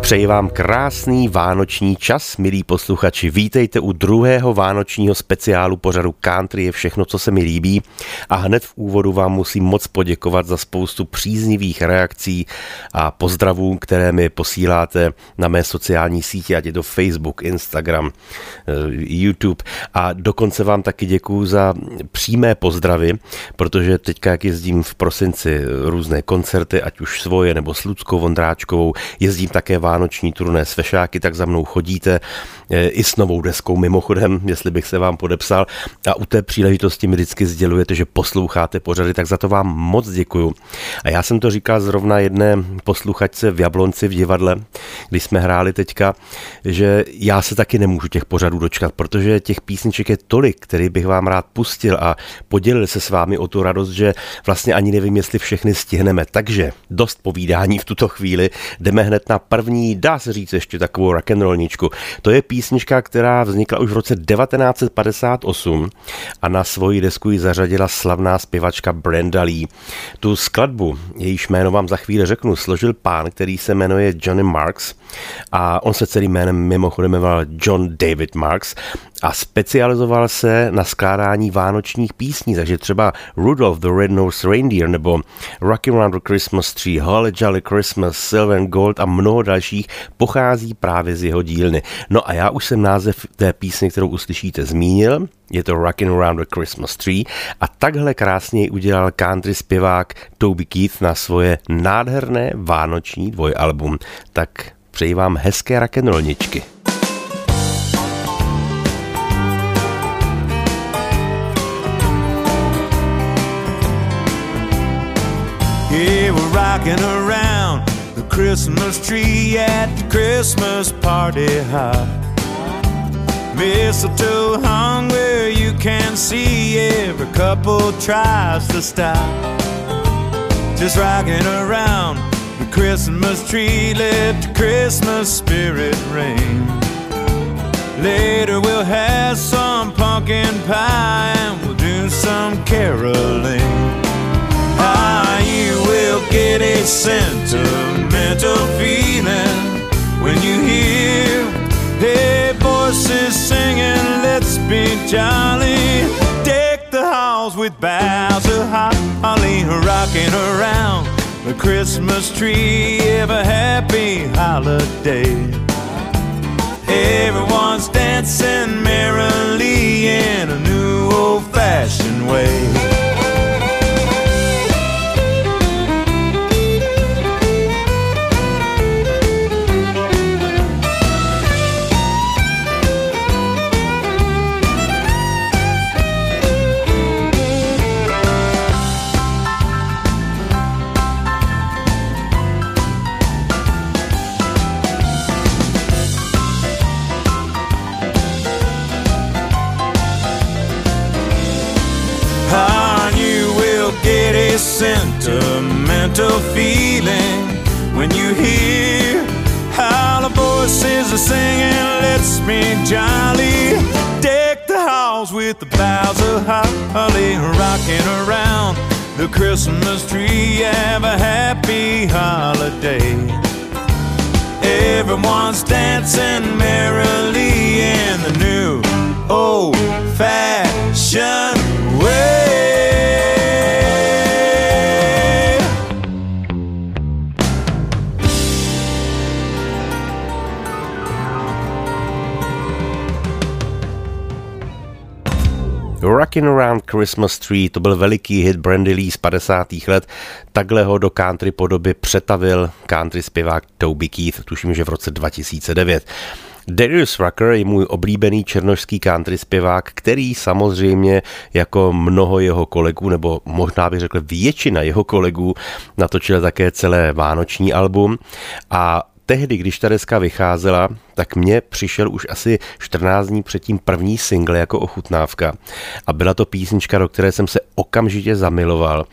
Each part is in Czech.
Přeji vám krásný vánoční čas, milí posluchači. Vítejte u druhého vánočního speciálu pořadu Country je všechno, co se mi líbí. A hned v úvodu vám musím moc poděkovat za spoustu příznivých reakcí a pozdravů, které mi posíláte na mé sociální sítě, ať je to Facebook, Instagram, eh, YouTube. A dokonce vám taky děkuju za přímé pozdravy, protože teďka, jak jezdím v prosinci různé koncerty, ať už svoje nebo s Ludskou Vondráčkovou, jezdím také vánoční turné s Fešáky, tak za mnou chodíte e, i s novou deskou mimochodem, jestli bych se vám podepsal. A u té příležitosti mi vždycky sdělujete, že posloucháte pořady, tak za to vám moc děkuju. A já jsem to říkal zrovna jedné posluchačce v Jablonci v divadle, když jsme hráli teďka, že já se taky nemůžu těch pořadů dočkat, protože těch písniček je tolik, který bych vám rád pustil a podělil se s vámi o tu radost, že vlastně ani nevím, jestli všechny stihneme. Takže dost povídání v tuto chvíli. Jdeme hned na první první, dá se říct ještě takovou rock'n'rollničku. To je písnička, která vznikla už v roce 1958 a na svoji desku ji zařadila slavná zpěvačka Brenda Lee. Tu skladbu, jejíž jméno vám za chvíli řeknu, složil pán, který se jmenuje Johnny Marks a on se celým jménem mimochodem jmenoval John David Marks a specializoval se na skládání vánočních písní, takže třeba Rudolph the Red-Nosed Reindeer nebo Rocking Around the Christmas Tree, Holly Jolly Christmas, Silver and Gold a mnoho dalších pochází právě z jeho dílny. No a já už jsem název té písně, kterou uslyšíte, zmínil, je to Rocking Around the Christmas Tree a takhle krásně udělal country zpěvák Toby Keith na svoje nádherné vánoční dvojalbum. Tak přeji vám hezké rock'n'rollničky. Rocking around the Christmas tree at the Christmas party hop. Mistletoe hung where you can see every couple tries to stop. Just rocking around the Christmas tree, let the Christmas spirit ring. Later we'll have some pumpkin pie and we'll do some caroling. Get a sentimental feeling when you hear hey voices singing, let's be jolly. Deck the halls with boughs of holly, rocking around the Christmas tree. Have a happy holiday. Everyone's dancing merrily in a new old fashioned way. With the boughs of holly, rocking around the Christmas tree. Have a happy holiday. Everyone's dancing merrily in the new old fashioned Rockin' Around Christmas Tree, to byl veliký hit Brandy Lee z 50. let. Takhle ho do country podoby přetavil country zpěvák Toby Keith, tuším, že v roce 2009. Darius Rucker je můj oblíbený černožský country zpěvák, který samozřejmě jako mnoho jeho kolegů, nebo možná bych řekl většina jeho kolegů, natočil také celé vánoční album a tehdy, když ta deska vycházela, tak mně přišel už asi 14 dní předtím první single jako ochutnávka. A byla to písnička, do které jsem se okamžitě zamiloval.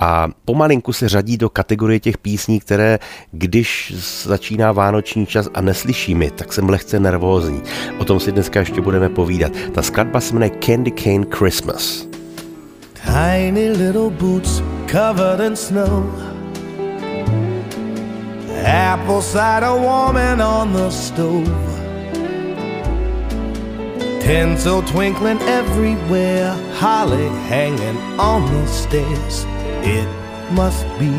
A pomalinku se řadí do kategorie těch písní, které, když začíná vánoční čas a neslyší mi, tak jsem lehce nervózní. O tom si dneska ještě budeme povídat. Ta skladba se jmenuje Candy Cane Christmas. tiny little boots covered in snow. Apple cider warming on the stove. Tinsel twinkling everywhere, holly hanging on the stairs. It must be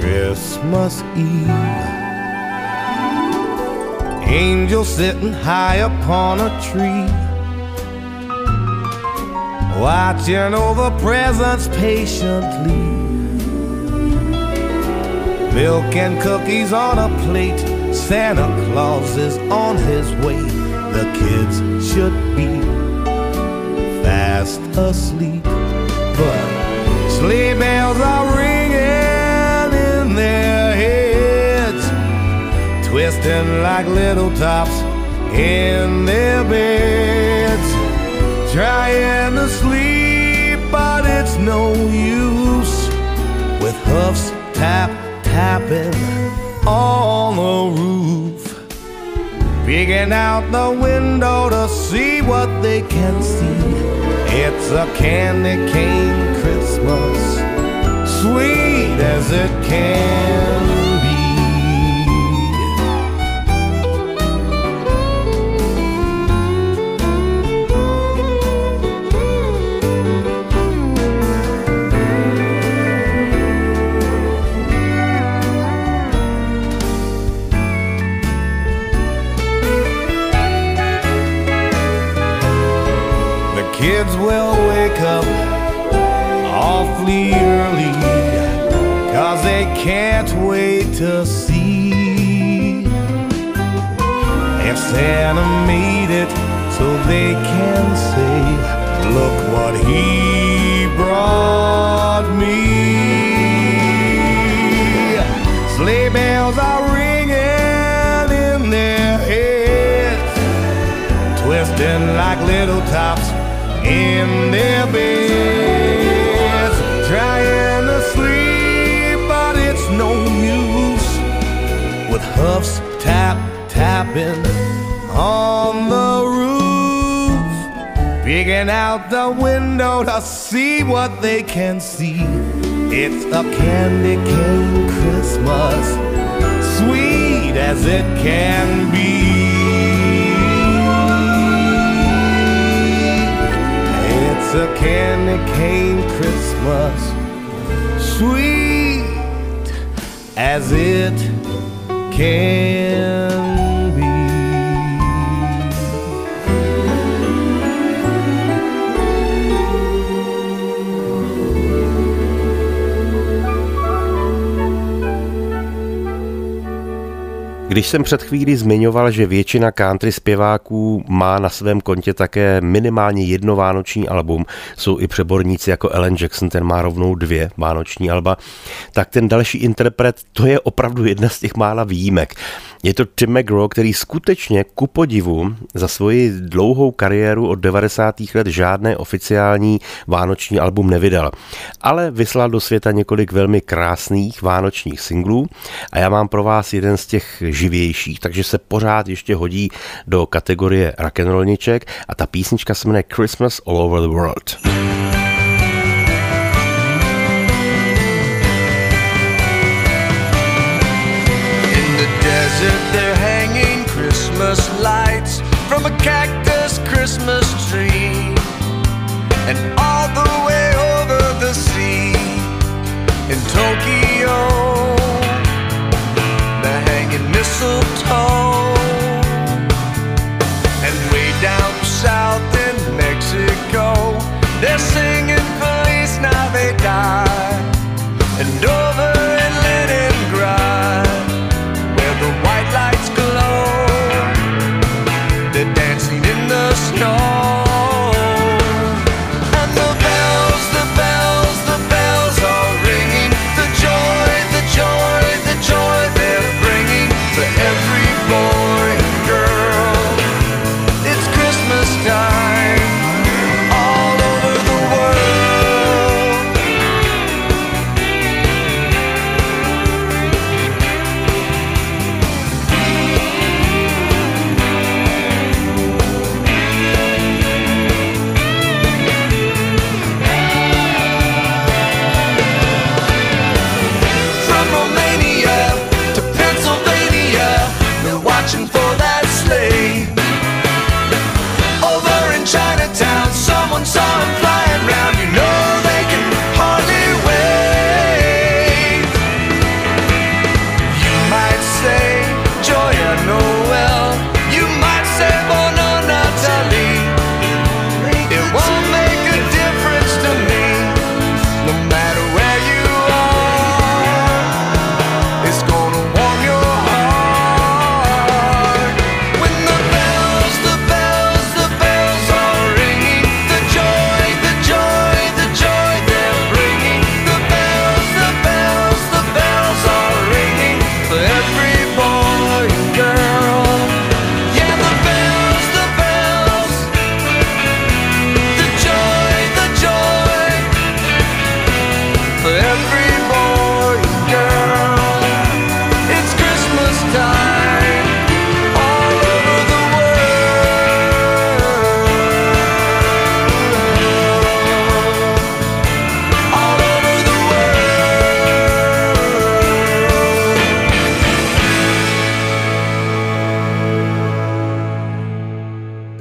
Christmas Eve. Angel sitting high upon a tree, watching over presents patiently. Milk and cookies on a plate, Santa Claus is on his way. The kids should be fast asleep, but sleigh bells are ringing in their heads, twisting like little tops in their beds, trying to sleep, but it's no use with hoofs tap tapping on the roof. Peeking out the window to see what they can see. It's a candy cane Christmas, sweet as it can will wake up awfully early Cause they can't wait to see If Santa made it so they can say Look what he brought me. Sleigh bells are ringing in their heads twisting like little tops in their beds, trying to sleep, but it's no use with hoofs tap tapping on the roof, peeking out the window to see what they can see. It's a candy cane Christmas, sweet as it can be. It's a candy cane Christmas, sweet as it can Když jsem před chvílí zmiňoval, že většina country zpěváků má na svém kontě také minimálně jedno vánoční album, jsou i přeborníci jako Ellen Jackson, ten má rovnou dvě vánoční alba, tak ten další interpret, to je opravdu jedna z těch mála výjimek. Je to Tim McGraw, který skutečně ku podivu za svoji dlouhou kariéru od 90. let žádné oficiální vánoční album nevydal. Ale vyslal do světa několik velmi krásných vánočních singlů a já mám pro vás jeden z těch živějších, takže se pořád ještě hodí do kategorie rock'n'rollniček a ta písnička se jmenuje Christmas All Over the World. In the desert, they're hanging Christmas lights from a cactus Christmas tree. And all the way over the sea in Tokyo,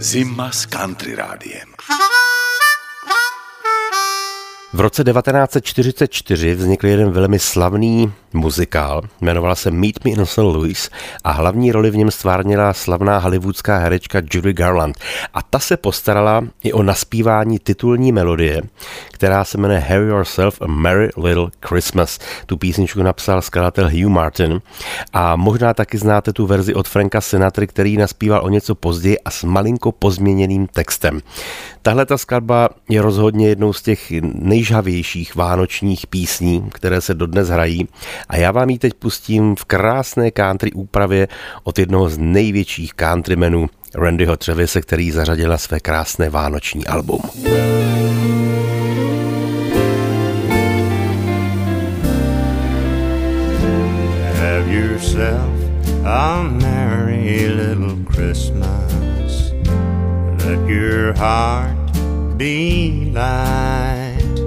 Zimmas Country Rādiem. V roce 1944 vznikl jeden velmi slavný muzikál, jmenoval se Meet Me in St. Louis a hlavní roli v něm stvárnila slavná hollywoodská herečka Judy Garland. A ta se postarala i o naspívání titulní melodie, která se jmenuje Have Yourself a Merry Little Christmas. Tu písničku napsal skladatel Hugh Martin a možná taky znáte tu verzi od Franka Sinatry, který naspíval o něco později a s malinko pozměněným textem. Tahle ta skladba je rozhodně jednou z těch nejžhavějších vánočních písní, které se dodnes hrají a já vám ji teď pustím v krásné country úpravě od jednoho z největších countrymenů Randyho Trevise, který zařadil na své krásné vánoční album. Have yourself a merry little Christmas. Let your heart be light.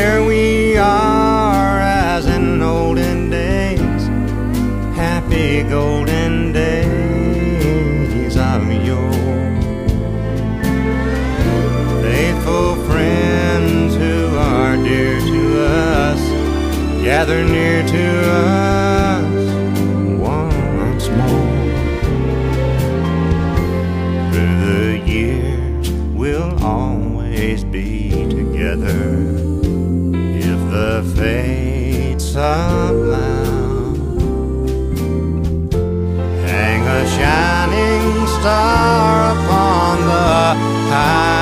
Here we are as in olden days, happy golden days of yore. Faithful friends who are dear to us, gather near to us star upon the highest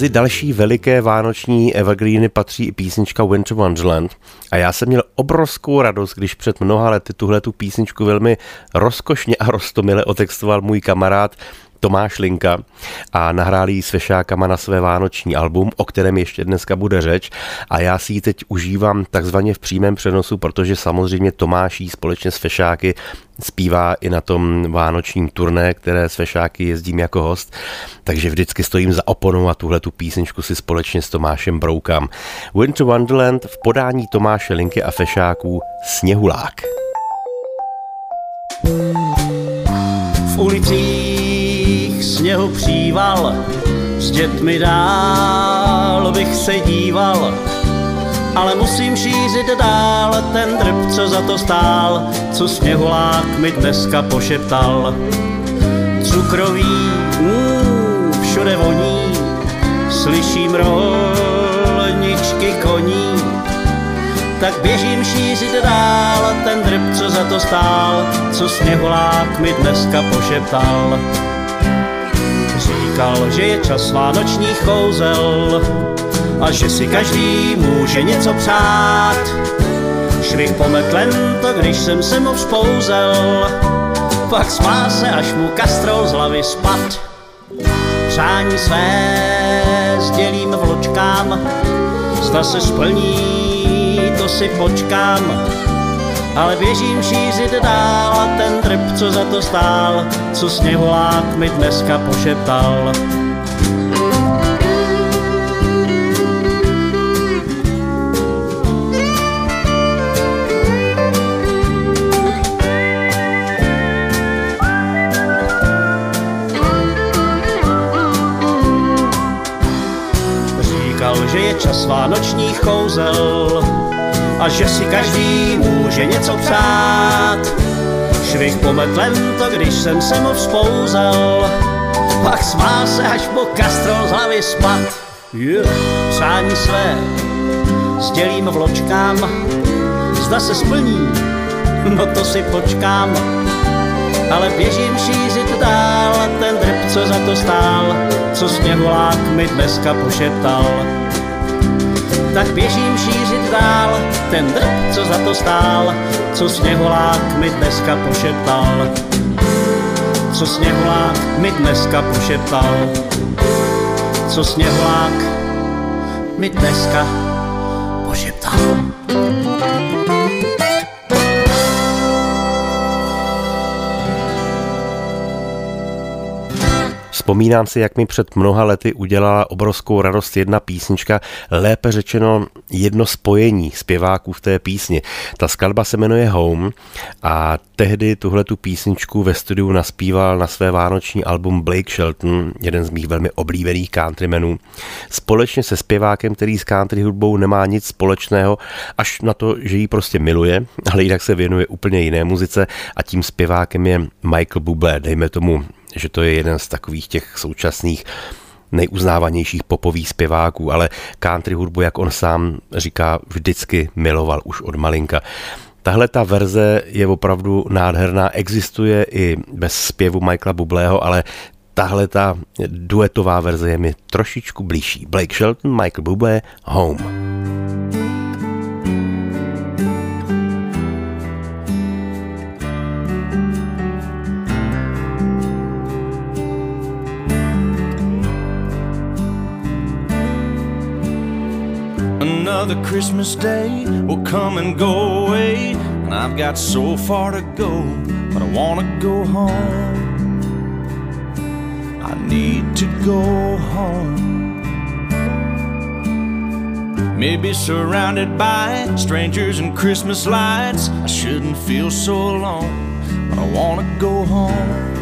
Mezi další veliké vánoční evergreeny patří i písnička Winter Wonderland. A já jsem měl obrovskou radost, když před mnoha lety tuhle tu písničku velmi rozkošně a rostomile otextoval můj kamarád Tomáš Linka a nahráli ji s Fešákama na své vánoční album, o kterém ještě dneska bude řeč a já si ji teď užívám takzvaně v přímém přenosu, protože samozřejmě Tomáš jí společně s Fešáky zpívá i na tom vánočním turné, které s Fešáky jezdím jako host, takže vždycky stojím za oponou a tuhle tu písničku si společně s Tomášem broukám. Winter Wonderland v podání Tomáše Linky a Fešáků Sněhulák. Ulicích sněhu příval, S dětmi dál bych se díval, ale musím šířit dál ten drb, co za to stál, co sněhulák mi dneska pošeptal. Cukrový, mm, všude voní, slyším rolničky koní, tak běžím šířit dál ten drb, co za to stál, co sněhulák mi dneska pošeptal. Říkal, že je čas vánočních kouzel a že si každý může něco přát. Švih pometlem to, když jsem se mu vzpouzel, pak smál se, až mu kastrol z hlavy spad. Přání své sdělím vločkám, zda se splní, to si počkám. Ale běžím šířit dál a ten drb, co za to stál, co sněhulák mi dneska pošeptal. že je čas vánočních kouzel a že si každý může něco přát. Švih pometlem to, když jsem se mu vzpouzel, pak smál se, až mu kastrol z hlavy spad. Přání své sdělím vločkám, zda se splní, no to si počkám. Ale běžím šířit dál ten drb, co za to stál, co sněhulák mi dneska pošeptal tak běžím šířit dál ten drb, co za to stál, co sněhulák mi dneska pošeptal. Co sněhulák mi dneska pošeptal, co sněhulák mi dneska pošeptal. Vzpomínám si, jak mi před mnoha lety udělala obrovskou radost jedna písnička, lépe řečeno jedno spojení zpěváků v té písni. Ta skladba se jmenuje Home a tehdy tuhle tu písničku ve studiu naspíval na své vánoční album Blake Shelton, jeden z mých velmi oblíbených countrymenů, společně se zpěvákem, který s country hudbou nemá nic společného, až na to, že ji prostě miluje, ale jinak se věnuje úplně jiné muzice a tím zpěvákem je Michael Bublé, dejme tomu že to je jeden z takových těch současných nejuznávanějších popových zpěváků, ale country hudbu, jak on sám říká, vždycky miloval už od malinka. Tahle ta verze je opravdu nádherná, existuje i bez zpěvu Michaela Bublého, ale tahle ta duetová verze je mi trošičku blížší. Blake Shelton, Michael Bublé, Home. Another Christmas day will come and go away, and I've got so far to go, but I wanna go home. I need to go home. Maybe surrounded by strangers and Christmas lights, I shouldn't feel so alone, but I wanna go home.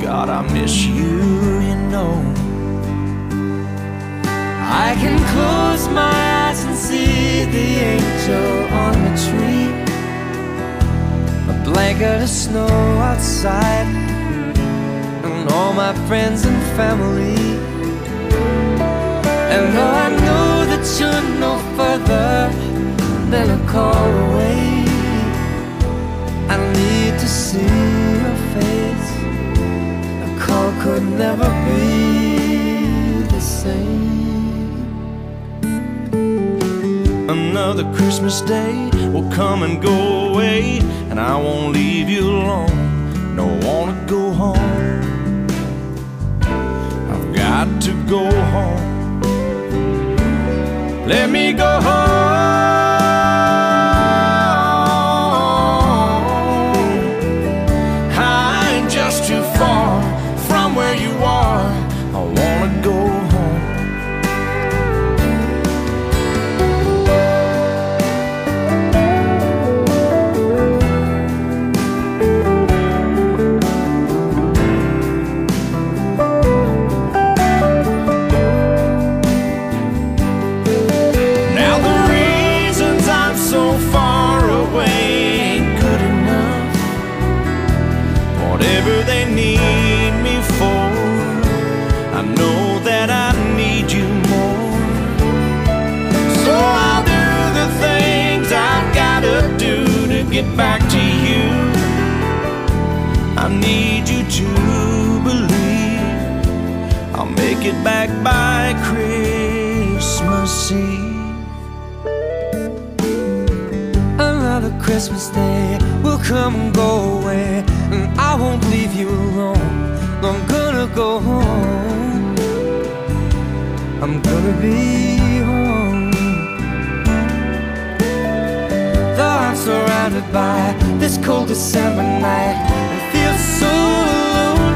God, I miss you, you know. I can close my eyes and see the angel on the tree. A blanket of snow outside, and all my friends and family. And though I know that you're no further than a call away, I need to see your face. A call could never be the same. Another Christmas day will come and go away, and I won't leave you alone. No, I wanna go home. I've got to go home. Let me go home. Come and go away, and I won't leave you alone. I'm gonna go home. I'm gonna be home. Though I'm surrounded by this cold December night and feel so alone,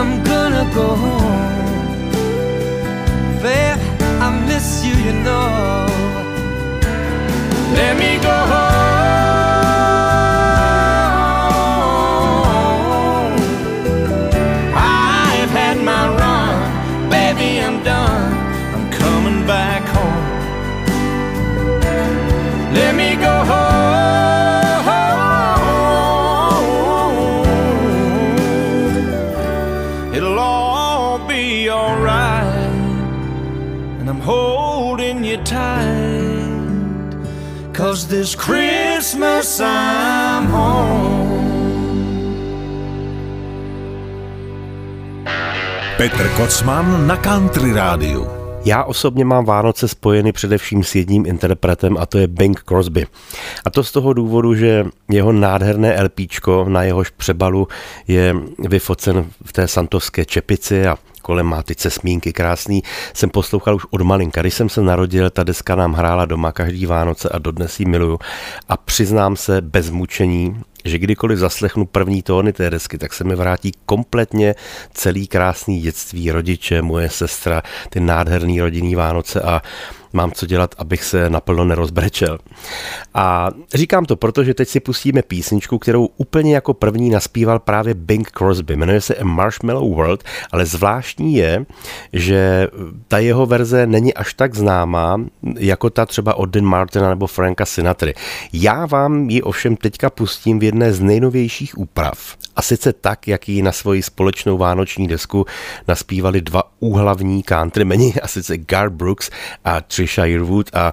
I'm gonna go home. Babe, I miss you, you know. Let me go home. This Christmas I'm home. Petr Kocman na Country Rádiu. Já osobně mám Vánoce spojeny především s jedním interpretem a to je Bing Crosby. A to z toho důvodu, že jeho nádherné LPčko na jehož přebalu je vyfocen v té santovské čepici a kolem má ty cesmínky krásný, jsem poslouchal už od malinka. Když jsem se narodil, ta deska nám hrála doma každý Vánoce a dodnes ji miluju. A přiznám se bez mučení, že kdykoliv zaslechnu první tóny té desky, tak se mi vrátí kompletně celý krásný dětství, rodiče, moje sestra, ty nádherný rodinný Vánoce a mám co dělat, abych se naplno nerozbrečel. A říkám to, protože teď si pustíme písničku, kterou úplně jako první naspíval právě Bing Crosby. Jmenuje se A Marshmallow World, ale zvláštní je, že ta jeho verze není až tak známá, jako ta třeba od Dean Martina nebo Franka Sinatry. Já vám ji ovšem teďka pustím v jedné z nejnovějších úprav. A sice tak, jak ji na svoji společnou vánoční desku naspívali dva úhlavní countrymeni, a sice Gar Brooks a Trisha Yearwood a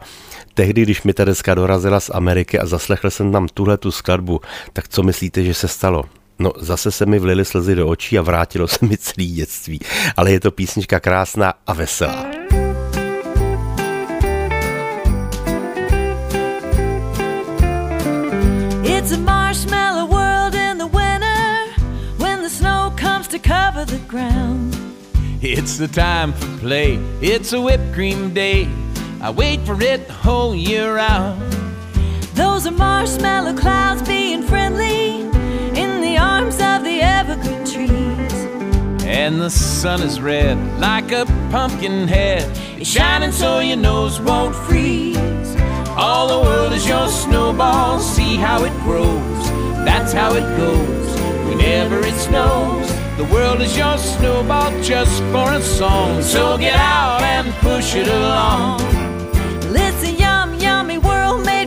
tehdy, když mi ta deska dorazila z Ameriky a zaslechl jsem tam tuhle tu skladbu, tak co myslíte, že se stalo? No zase se mi vlily slzy do očí a vrátilo se mi celý dětství. Ale je to písnička krásná a veselá. It's a marshmallow world in the winter when the snow comes to cover the ground. It's the time for play. It's a whipped cream day. I wait for it the whole year round. Those are marshmallow clouds being friendly in the arms of the evergreen trees. And the sun is red like a pumpkin head. It's shining so your nose won't freeze. All the world is your snowball. See how it grows. That's how it goes. Whenever it snows, the world is your snowball just for a song. So get out and push it along.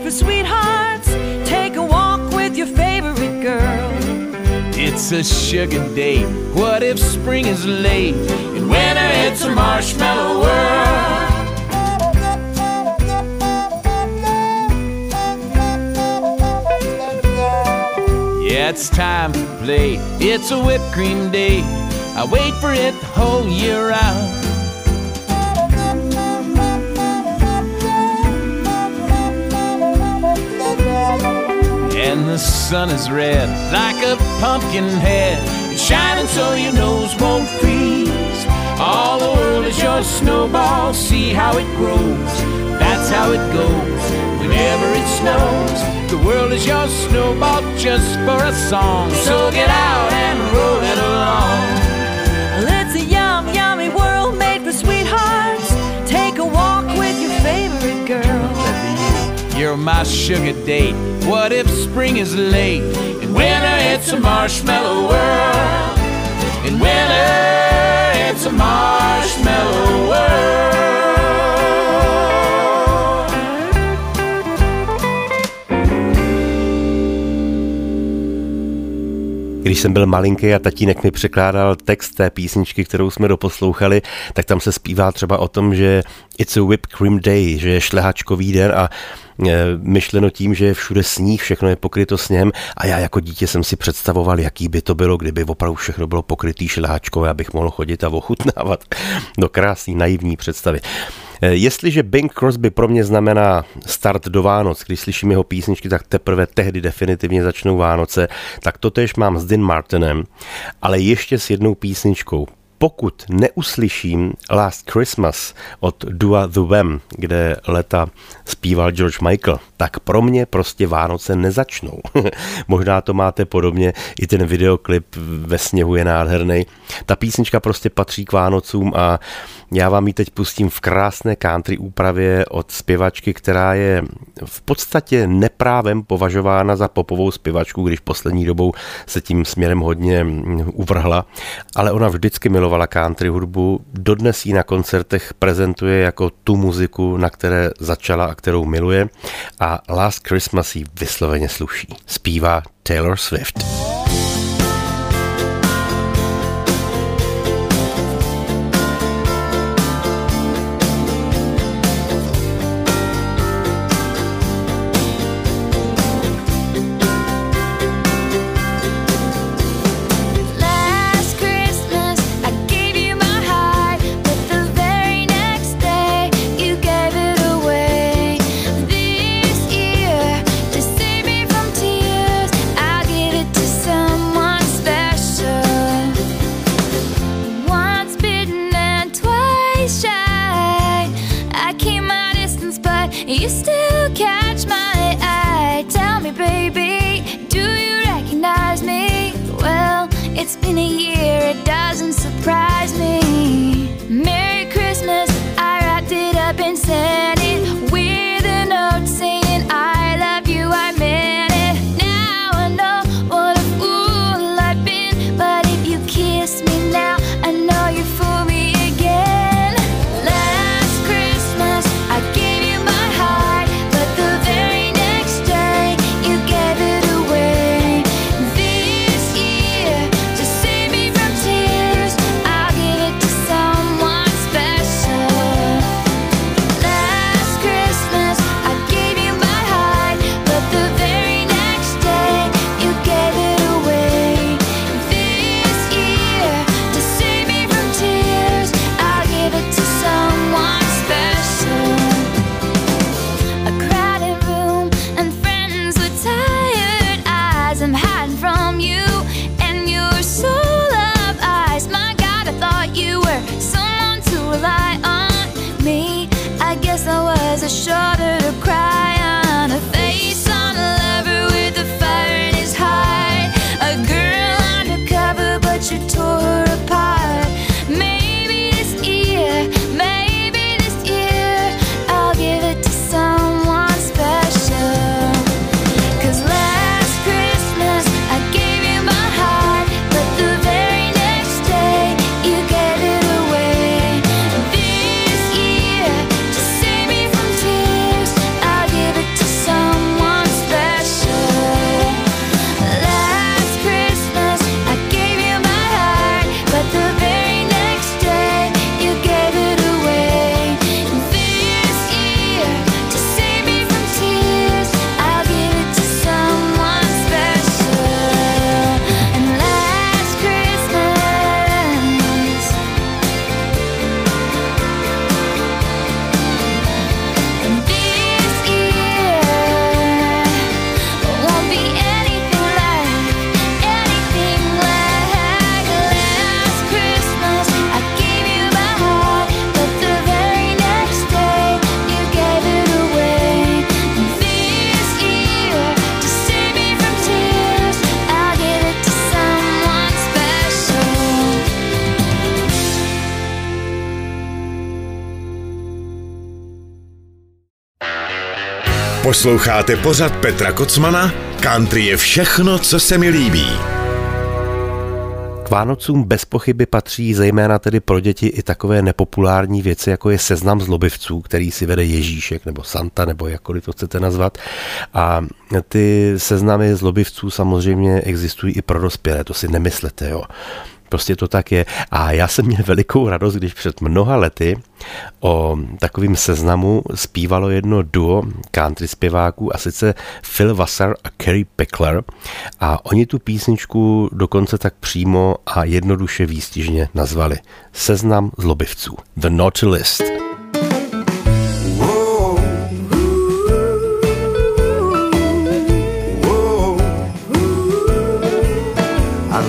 For sweethearts. Take a walk with your favorite girl. It's a sugar day. What if spring is late? In winter, it's a marshmallow world. Yeah, it's time to play. It's a whipped cream day. I wait for it the whole year round. The sun is red like a pumpkin head. It's shining so your nose won't freeze. All the world is your snowball. See how it grows. That's how it goes. Whenever it snows, the world is your snowball just for a song. So get out and roll it along. You're my sugar date. What if spring is late? In winter, it's a marshmallow world. In winter, it's a marshmallow world. Když jsem byl malinký a tatínek mi překládal text té písničky, kterou jsme doposlouchali, tak tam se zpívá třeba o tom, že it's a whipped cream day, že je šlehačkový den a myšleno tím, že je všude sníh, všechno je pokryto sněhem a já jako dítě jsem si představoval, jaký by to bylo, kdyby opravdu všechno bylo pokrytý šlehačkou, abych mohl chodit a ochutnávat do krásný naivní představy. Jestliže Bing Crosby pro mě znamená start do Vánoc, když slyším jeho písničky, tak teprve tehdy definitivně začnou Vánoce, tak to tež mám s Dean Martinem, ale ještě s jednou písničkou pokud neuslyším Last Christmas od Dua The Wem, kde leta zpíval George Michael, tak pro mě prostě Vánoce nezačnou. Možná to máte podobně, i ten videoklip ve sněhu je nádherný. Ta písnička prostě patří k Vánocům a já vám ji teď pustím v krásné country úpravě od zpěvačky, která je v podstatě neprávem považována za popovou zpěvačku, když poslední dobou se tím směrem hodně uvrhla, ale ona vždycky milovala country hudbu, dodnes ji na koncertech prezentuje jako tu muziku, na které začala a kterou miluje a Last Christmas jí vysloveně sluší. Zpívá Taylor Swift. ser. Posloucháte pořad Petra Kocmana? Country je všechno, co se mi líbí. K Vánocům bez pochyby patří zejména tedy pro děti i takové nepopulární věci, jako je seznam zlobivců, který si vede Ježíšek nebo Santa, nebo jakkoliv to chcete nazvat. A ty seznamy zlobivců samozřejmě existují i pro dospělé, to si nemyslete, jo. Prostě to tak je. A já jsem měl velikou radost, když před mnoha lety o takovým seznamu zpívalo jedno duo country zpěváků a sice Phil Vassar a Kerry Pickler a oni tu písničku dokonce tak přímo a jednoduše výstižně nazvali Seznam zlobivců. The Naughty List.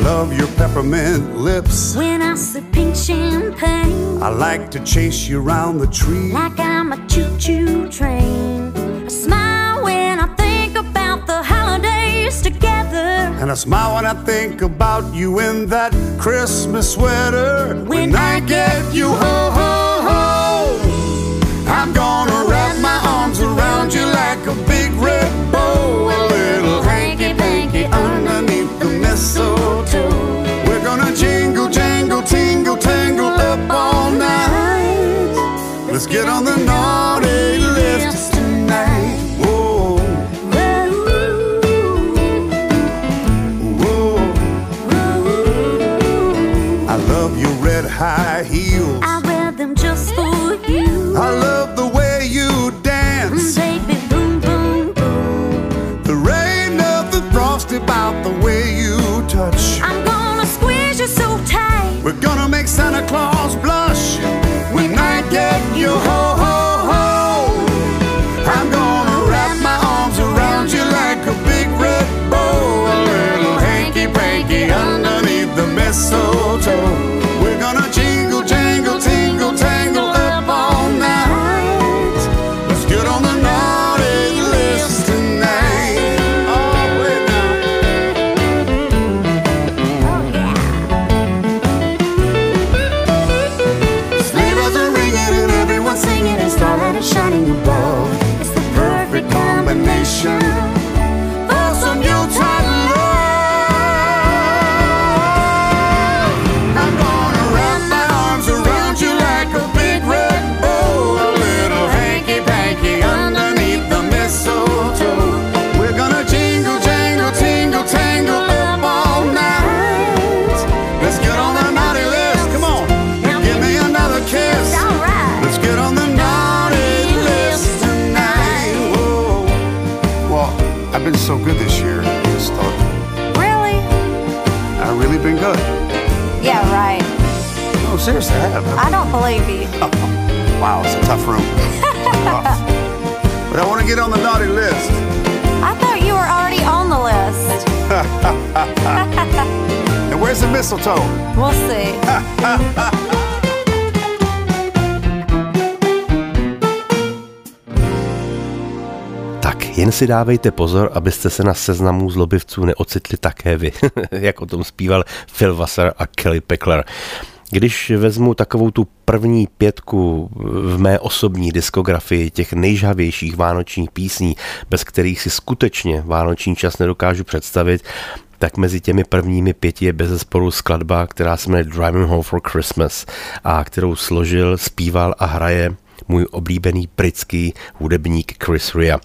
Of your peppermint lips. When I sip pink champagne, I like to chase you round the tree. like I'm a choo-choo train. I smile when I think about the holidays together. And I smile when I think about you in that Christmas sweater. When, I get you ho ho ho, I'm gonna wrap my arms around you like a big red bow. A little hanky panky underneath mistletoe. We're gonna jingle, jangle, tingle, tangle up all night. Let's get on the naughty list tonight. Whoa. Whoa. I love your red high heels. I wear them just for you. I love the way you dance. Baby, touch. I'm gonna squeeze you so tight. We're gonna make Santa Claus blush when I get you ho ho seriously, I have. I don't believe you. Wow, it's a tough room. Tough. But I want to get on the naughty list. I thought you were already on the list. And where's the mistletoe? We'll see. Jen si dávejte pozor, abyste se na seznamu zlobivců neocitli také vy, jak o tom zpíval Phil Vassar a Kelly Pickler. Když vezmu takovou tu první pětku v mé osobní diskografii těch nejžhavějších vánočních písní, bez kterých si skutečně vánoční čas nedokážu představit, tak mezi těmi prvními pěti je bez zesporu skladba, která se jmenuje Driving Home for Christmas a kterou složil, zpíval a hraje můj oblíbený britský hudebník Chris Rea.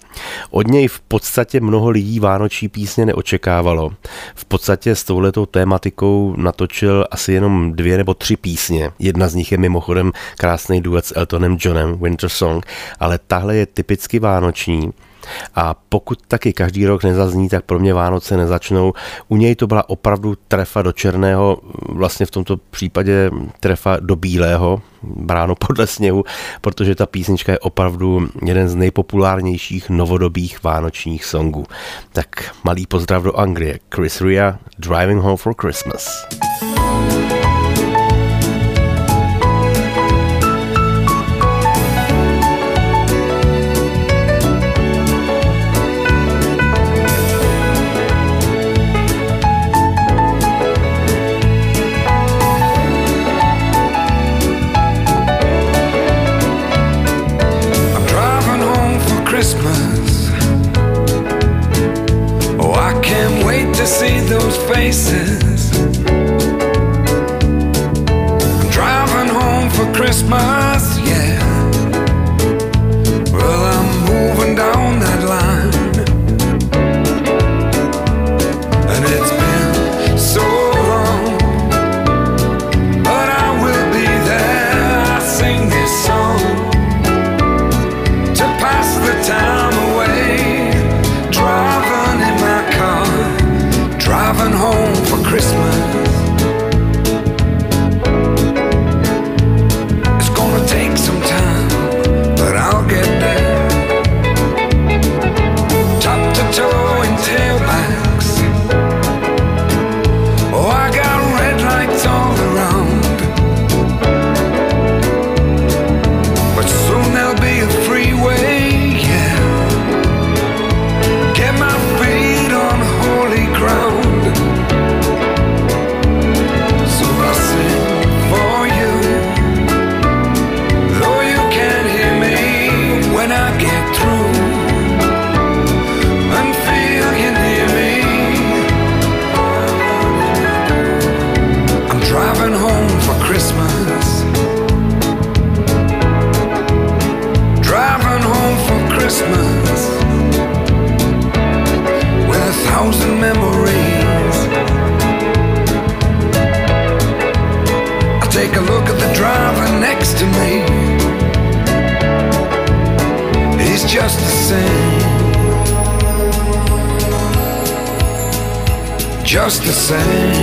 Od něj v podstatě mnoho lidí vánoční písně neočekávalo. V podstatě s touhletou tématikou natočil asi jenom dvě nebo tři písně. Jedna z nich je mimochodem krásný duet s Eltonem Johnem, Winter Song, ale tahle je typicky vánoční. A pokud taky každý rok nezazní, tak pro mě Vánoce nezačnou. U něj to byla opravdu trefa do černého, vlastně v tomto případě trefa do bílého, bráno podle sněhu, protože ta písnička je opravdu jeden z nejpopulárnějších novodobých vánočních songů. Tak malý pozdrav do Anglie. Chris Rea, Driving Home for Christmas. I'm same.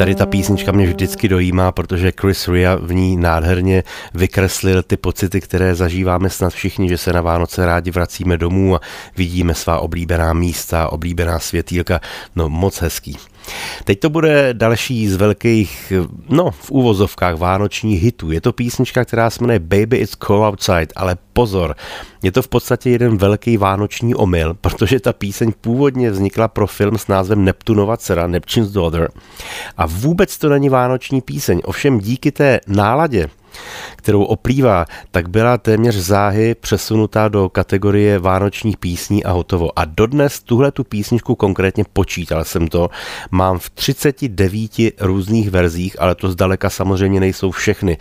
Tady ta písnička mě vždycky dojímá, protože Chris Ria v ní nádherně vykreslil ty pocity, které zažíváme snad všichni, že se na Vánoce rádi vracíme domů a vidíme svá oblíbená místa, oblíbená světýlka. No moc hezký. Teď to bude další z velkých, no v úvozovkách vánočních hitů. Je to písnička, která se jmenuje Baby It's Cold Outside, ale pozor, je to v podstatě jeden velký vánoční omyl, protože ta píseň původně vznikla pro film s názvem Neptunova dcera, Neptune's Daughter. A vůbec to není vánoční píseň, ovšem díky té náladě, kterou oplývá, tak byla téměř záhy přesunutá do kategorie vánočních písní a hotovo. A dodnes tuhle tu písničku konkrétně počítal jsem to, mám v 39 různých verzích, ale to zdaleka samozřejmě nejsou všechny.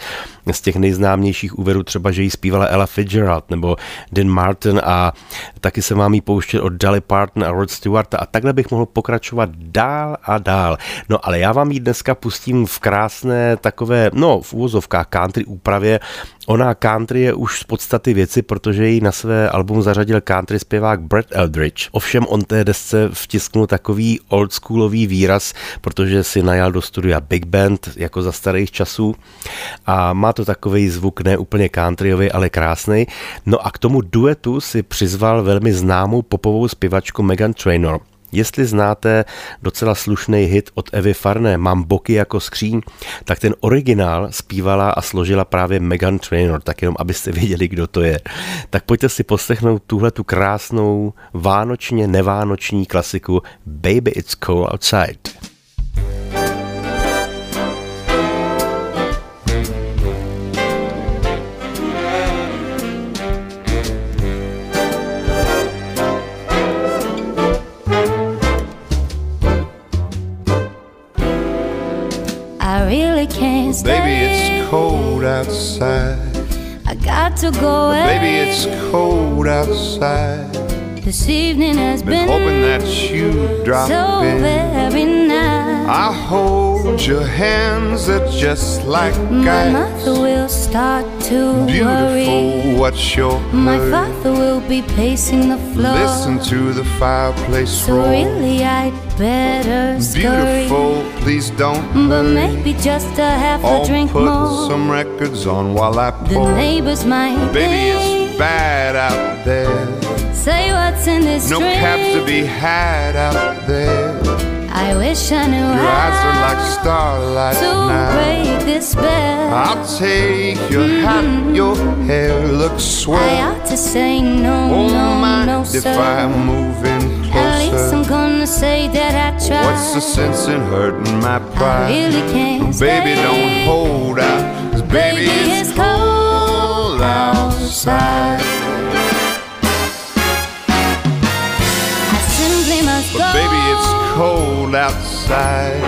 Z těch nejznámějších úvěrů třeba, že ji zpívala Ella Fitzgerald nebo Dean Martin a taky se mám jí pouštět od Dolly Parton a Rod Stewarta a takhle bych mohl pokračovat dál a dál. No ale já vám ji dneska pustím v krásné takové, no v úvozovkách country úpravě. Ona country je už z podstaty věci, protože ji na své album zařadil country zpěvák Brett Eldridge. Ovšem on té desce vtisknul takový oldschoolový výraz, protože si najal do studia Big Band jako za starých časů a má to takový zvuk ne úplně countryový, ale krásný. No a k tomu duetu si přizval velmi známou popovou zpěvačku Megan Trainor. Jestli znáte docela slušný hit od Evy Farné, Mám boky jako skříň, tak ten originál zpívala a složila právě Megan Trainor, tak jenom abyste věděli, kdo to je. Tak pojďte si poslechnout tuhle tu krásnou vánočně nevánoční klasiku Baby It's Cold Outside. Stay. Baby, it's cold outside. I got to go away. Baby, it's cold outside. This evening has Been been, hoping that you'd drop so in. I hold your hands, they're just like My ice. mother will start to worry. Beautiful, what's your My hurry? father will be pacing the floor. Listen to the fireplace so roar. really, I'd better scurry. Beautiful, please don't But hurry. maybe just a half I'll a drink put more. some records on while I pour. the neighbors might Baby, it's bad out there. say what's in this No drink. cabs to be had out there. I wish I knew Your how eyes are like starlight to now. break this spell. I'll take your mm-hmm. hat, your hair looks I ought to say no, Oh, no, mind no, if sir. I move in At least I'm gonna say that I tried. What's the sense in hurting my pride? I really can't Baby, stay. don't hold out, 'cause baby, it's cold outside. I simply must But go. baby, it's cold outside.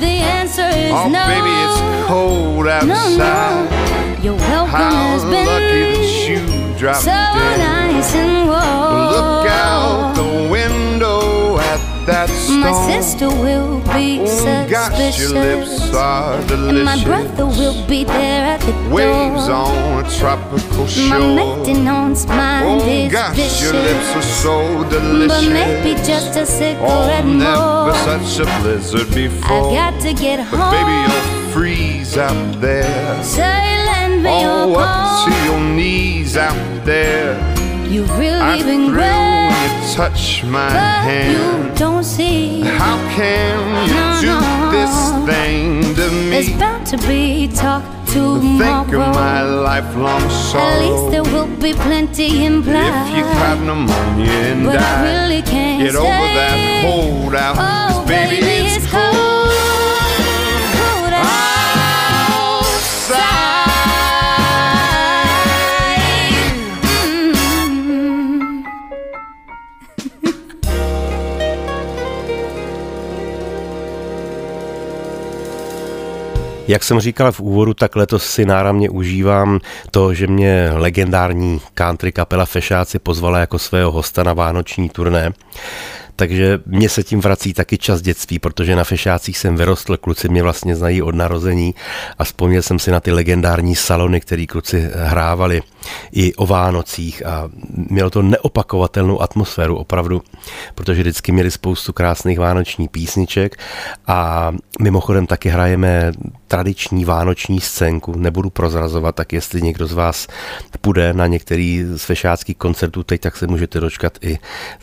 The answer is Oh, no. baby, it's cold outside. No, Your welcome How has been lucky that you dropped so in. nice and warm. Look out the window that storm. My sister will be Oh, gosh, your lips suspicious. are And my brother will be there at the Waves door. on a tropical My shore. maintenance mind Oh is gosh, vicious. your lips are so delicious. But maybe just a cigarette Oh, never more. such a blizzard I before. got to get But home. baby, you'll freeze out there. Say, lend me Oh, your up to your knees out there. You've I really thrill been great, you touch my but hand. you don't see. How can you No, do no. this thing to There's me? bound to be talk Think of my lifelong lifelong At least there will be plenty implied. If you caught pneumonia and But I really can't get over that hold out. Oh, baby, it's it's cold Jak jsem říkal v úvodu, tak letos si náramně užívám to, že mě legendární country kapela Fešáci pozvala jako svého hosta na vánoční turné. Takže mě se tím vrací taky čas dětství, protože na Fešácích jsem vyrostl, kluci mě vlastně znají od narození a vzpomněl jsem si na ty legendární salony, které kluci hrávali i o Vánocích a mělo to neopakovatelnou atmosféru opravdu, protože vždycky měli spoustu krásných vánočních písniček a mimochodem taky hrajeme tradiční vánoční scénku, nebudu prozrazovat, tak jestli někdo z vás půjde na některý z fešáckých koncertů teď, tak se můžete dočkat i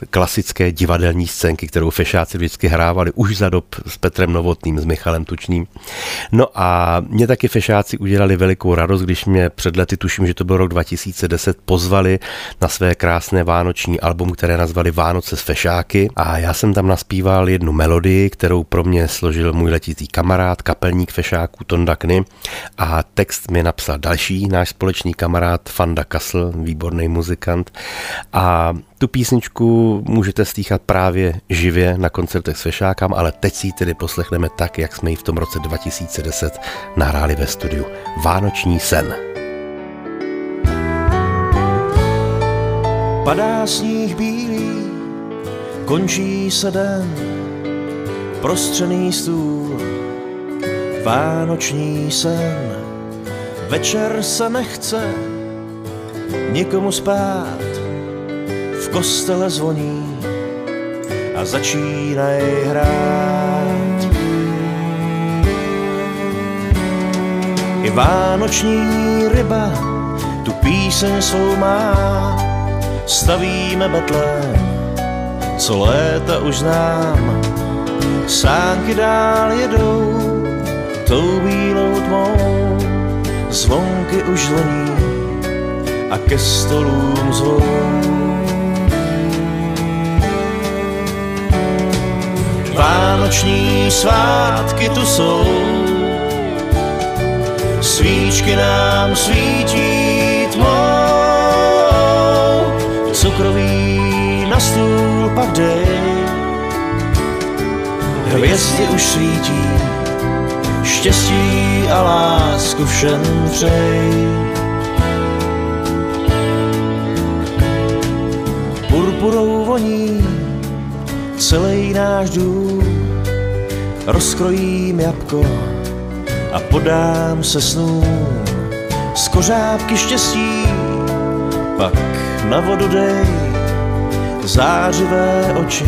klasické divadelní scénky, kterou fešáci vždycky hrávali už za dob s Petrem Novotným, s Michalem Tučným. No a mě taky fešáci udělali velikou radost, když mě před lety, tuším, že to byl rok 2010, pozvali na své krásné vánoční album, které nazvali Vánoce s fešáky. A já jsem tam naspíval jednu melodii, kterou pro mě složil můj letitý kamarád, kapelník fešáků Tonda Kny. A text mi napsal další náš společný kamarád Fanda Kasl, výborný muzikant. A tu písničku můžete slychat právě živě na koncertech s Fešákam, ale teď si ji tedy poslechneme tak, jak jsme ji v tom roce 2010 nahráli ve studiu. Vánoční sen. Padá sníh bílý, končí se den, prostřený stůl, vánoční sen. Večer se nechce nikomu spát, v kostele zvoní a začínají hrát. I vánoční ryba tu píseň svou má, stavíme betlém, co léta už znám. Sánky dál jedou tou bílou tmou, zvonky už zvoní a ke stolům zvou. Vánoční svátky tu jsou, svíčky nám svítí tmou, cukroví na stůl pak dej, hvězdy už svítí, štěstí a lásku všem přej. Purpurou voní celý náš dům, rozkrojím jabko a podám se snům. Z kořápky štěstí pak na vodu dej zářivé oči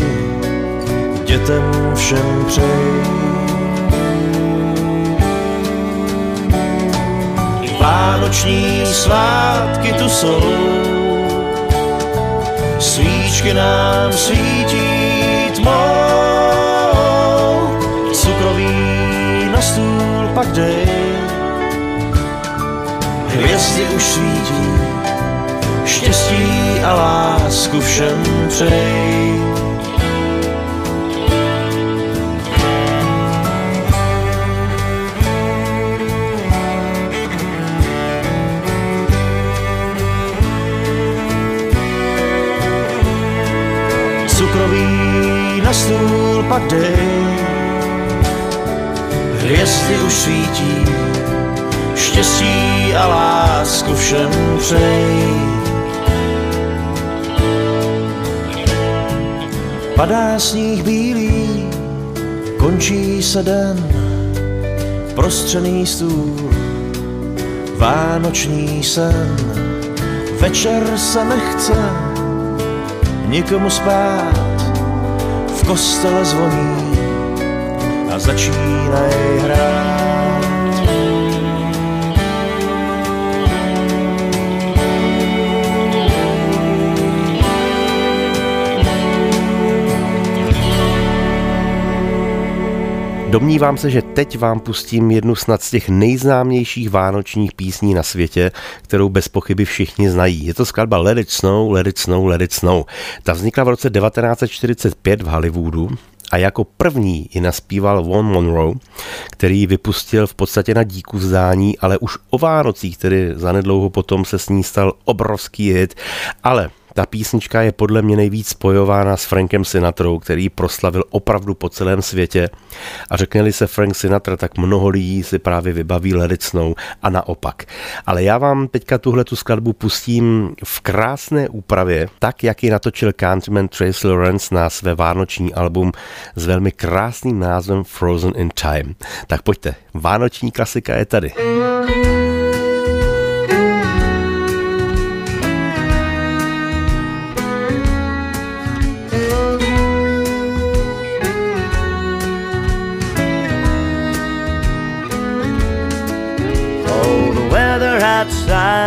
dětem všem přej. Vánoční svátky tu jsou, svíčky nám svítí na stůl pak dej, hvězdy už svítí, štěstí a lásku všem přej. cukroví na stůl pak dej. Hvězdy už svítí, štěstí a lásku všem přeji. Padá sníh bílý, končí se den, prostřený stůl, vánoční sen. Večer se nechce nikomu spát, v kostele zvoní a začínají hrát. Domnívám se, že teď vám pustím jednu snad z těch nejznámějších vánočních písní na světě, kterou bez pochyby všichni znají. Je to skladba Let It Snow, Let It Snow, Let It Snow. Ta vznikla v roce 1945 v Hollywoodu a jako první ji naspíval Von Monroe, který ji vypustil v podstatě na díku vzdání, ale už o Vánocích, tedy zanedlouho potom se s ní stal obrovský hit, ale ta písnička je podle mě nejvíc spojována s Frankem Sinatrou, který proslavil opravdu po celém světě. A řekněli se Frank Sinatra, tak mnoho lidí si právě vybaví Ledicnou a naopak. Ale já vám teďka tuhle tu skladbu pustím v krásné úpravě, tak jak ji natočil countryman Trace Lawrence na své vánoční album s velmi krásným názvem Frozen in Time. Tak pojďte, vánoční klasika je tady. Oh,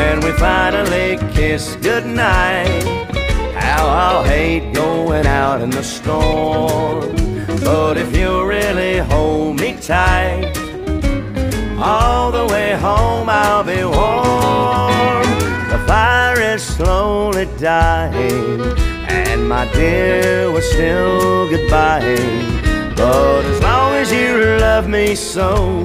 When we finally kiss goodnight, how I'll hate going out in the storm. But if you really hold me tight, all the way home I'll be warm. The fire is slowly dying, and my dear, we're still goodbye. But as long as you love me so,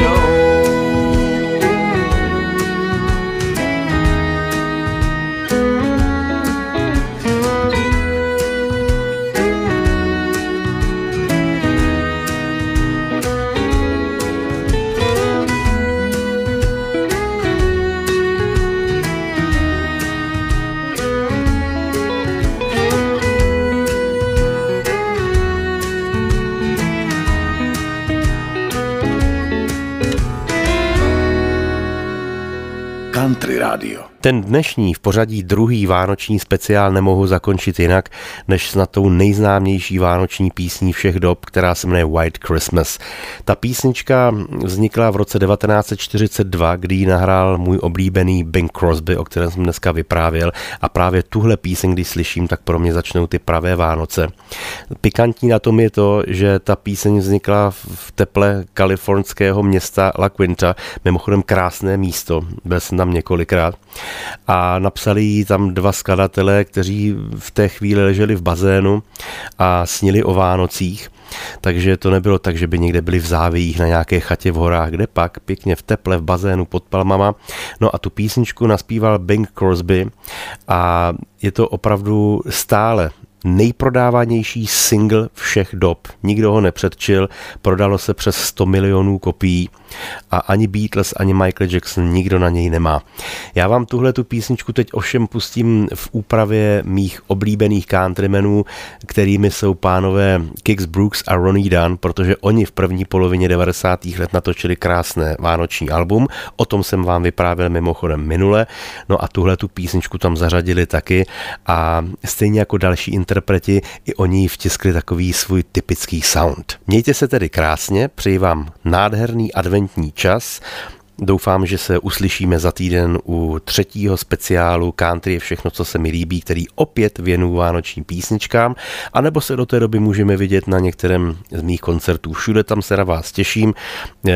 Ten dnešní v pořadí druhý vánoční speciál nemohu zakončit jinak, než snad tou nejznámější vánoční písní všech dob, která se jmenuje White Christmas. Ta písnička vznikla v roce 1942, kdy ji nahrál můj oblíbený Bing Crosby, o kterém jsem dneska vyprávěl a právě tuhle píseň, když slyším, tak pro mě začnou ty pravé Vánoce. Pikantní na tom je to, že ta píseň vznikla v teple kalifornského města La Quinta, mimochodem krásné místo, byl jsem tam několikrát. A napsali ji tam dva skladatelé, kteří v té chvíli leželi v bazénu a snili o Vánocích. Takže to nebylo tak, že by někde byli v závějích na nějaké chatě v horách, kde pak pěkně v teple v bazénu pod palmama. No a tu písničku naspíval Bing Crosby a je to opravdu stále nejprodávanější single všech dob. Nikdo ho nepředčil, prodalo se přes 100 milionů kopií a ani Beatles, ani Michael Jackson nikdo na něj nemá. Já vám tuhle tu písničku teď ovšem pustím v úpravě mých oblíbených countrymenů, kterými jsou pánové Kix Brooks a Ronnie Dunn, protože oni v první polovině 90. let natočili krásné vánoční album, o tom jsem vám vyprávěl mimochodem minule, no a tuhle tu písničku tam zařadili taky a stejně jako další interpreti i oni vtiskli takový svůj typický sound. Mějte se tedy krásně, přeji vám nádherný adventní čas Doufám, že se uslyšíme za týden u třetího speciálu Country je všechno, co se mi líbí, který opět věnuju vánočním písničkám, anebo se do té doby můžeme vidět na některém z mých koncertů. Všude tam se na vás těším.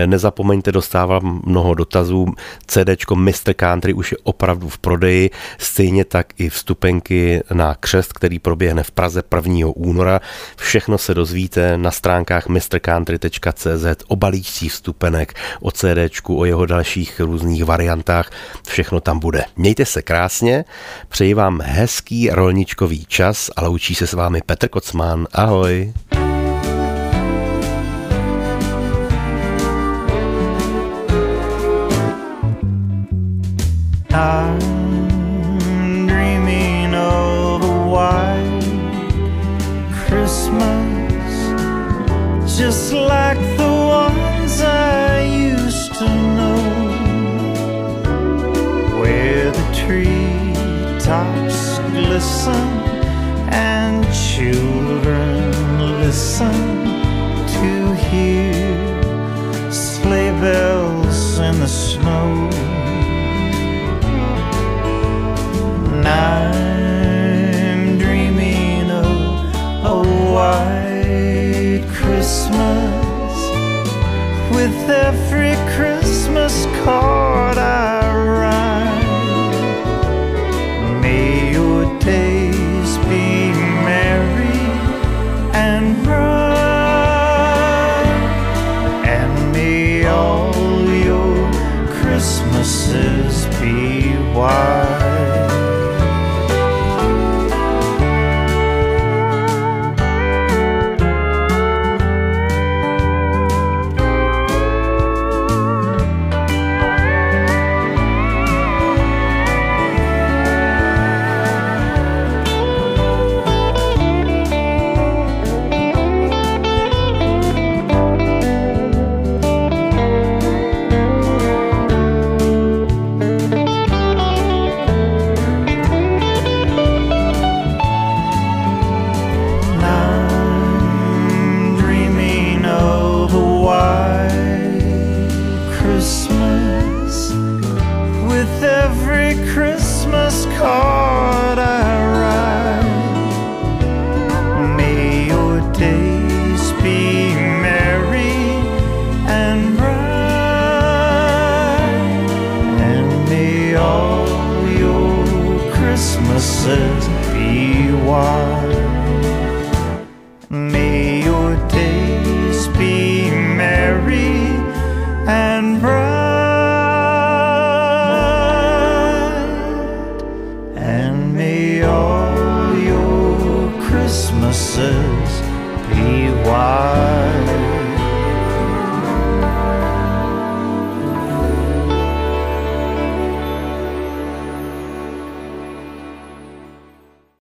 Nezapomeňte, dostávám mnoho dotazů. CDčko Mr. Country už je opravdu v prodeji, stejně tak i vstupenky na křest, který proběhne v Praze 1. února. Všechno se dozvíte na stránkách mrcountry.cz o balíčcích vstupenek, o CDčku, o jeho dalších různých variantách. Všechno tam bude. Mějte se krásně, přeji vám hezký rolničkový čas a loučí se s vámi Petr Kocman. Ahoj. I'm dreaming of a white Christmas, just like the tops glisten and children listen to hear sleigh bells in the snow. I'm dreaming of a white Christmas with every Christmas card I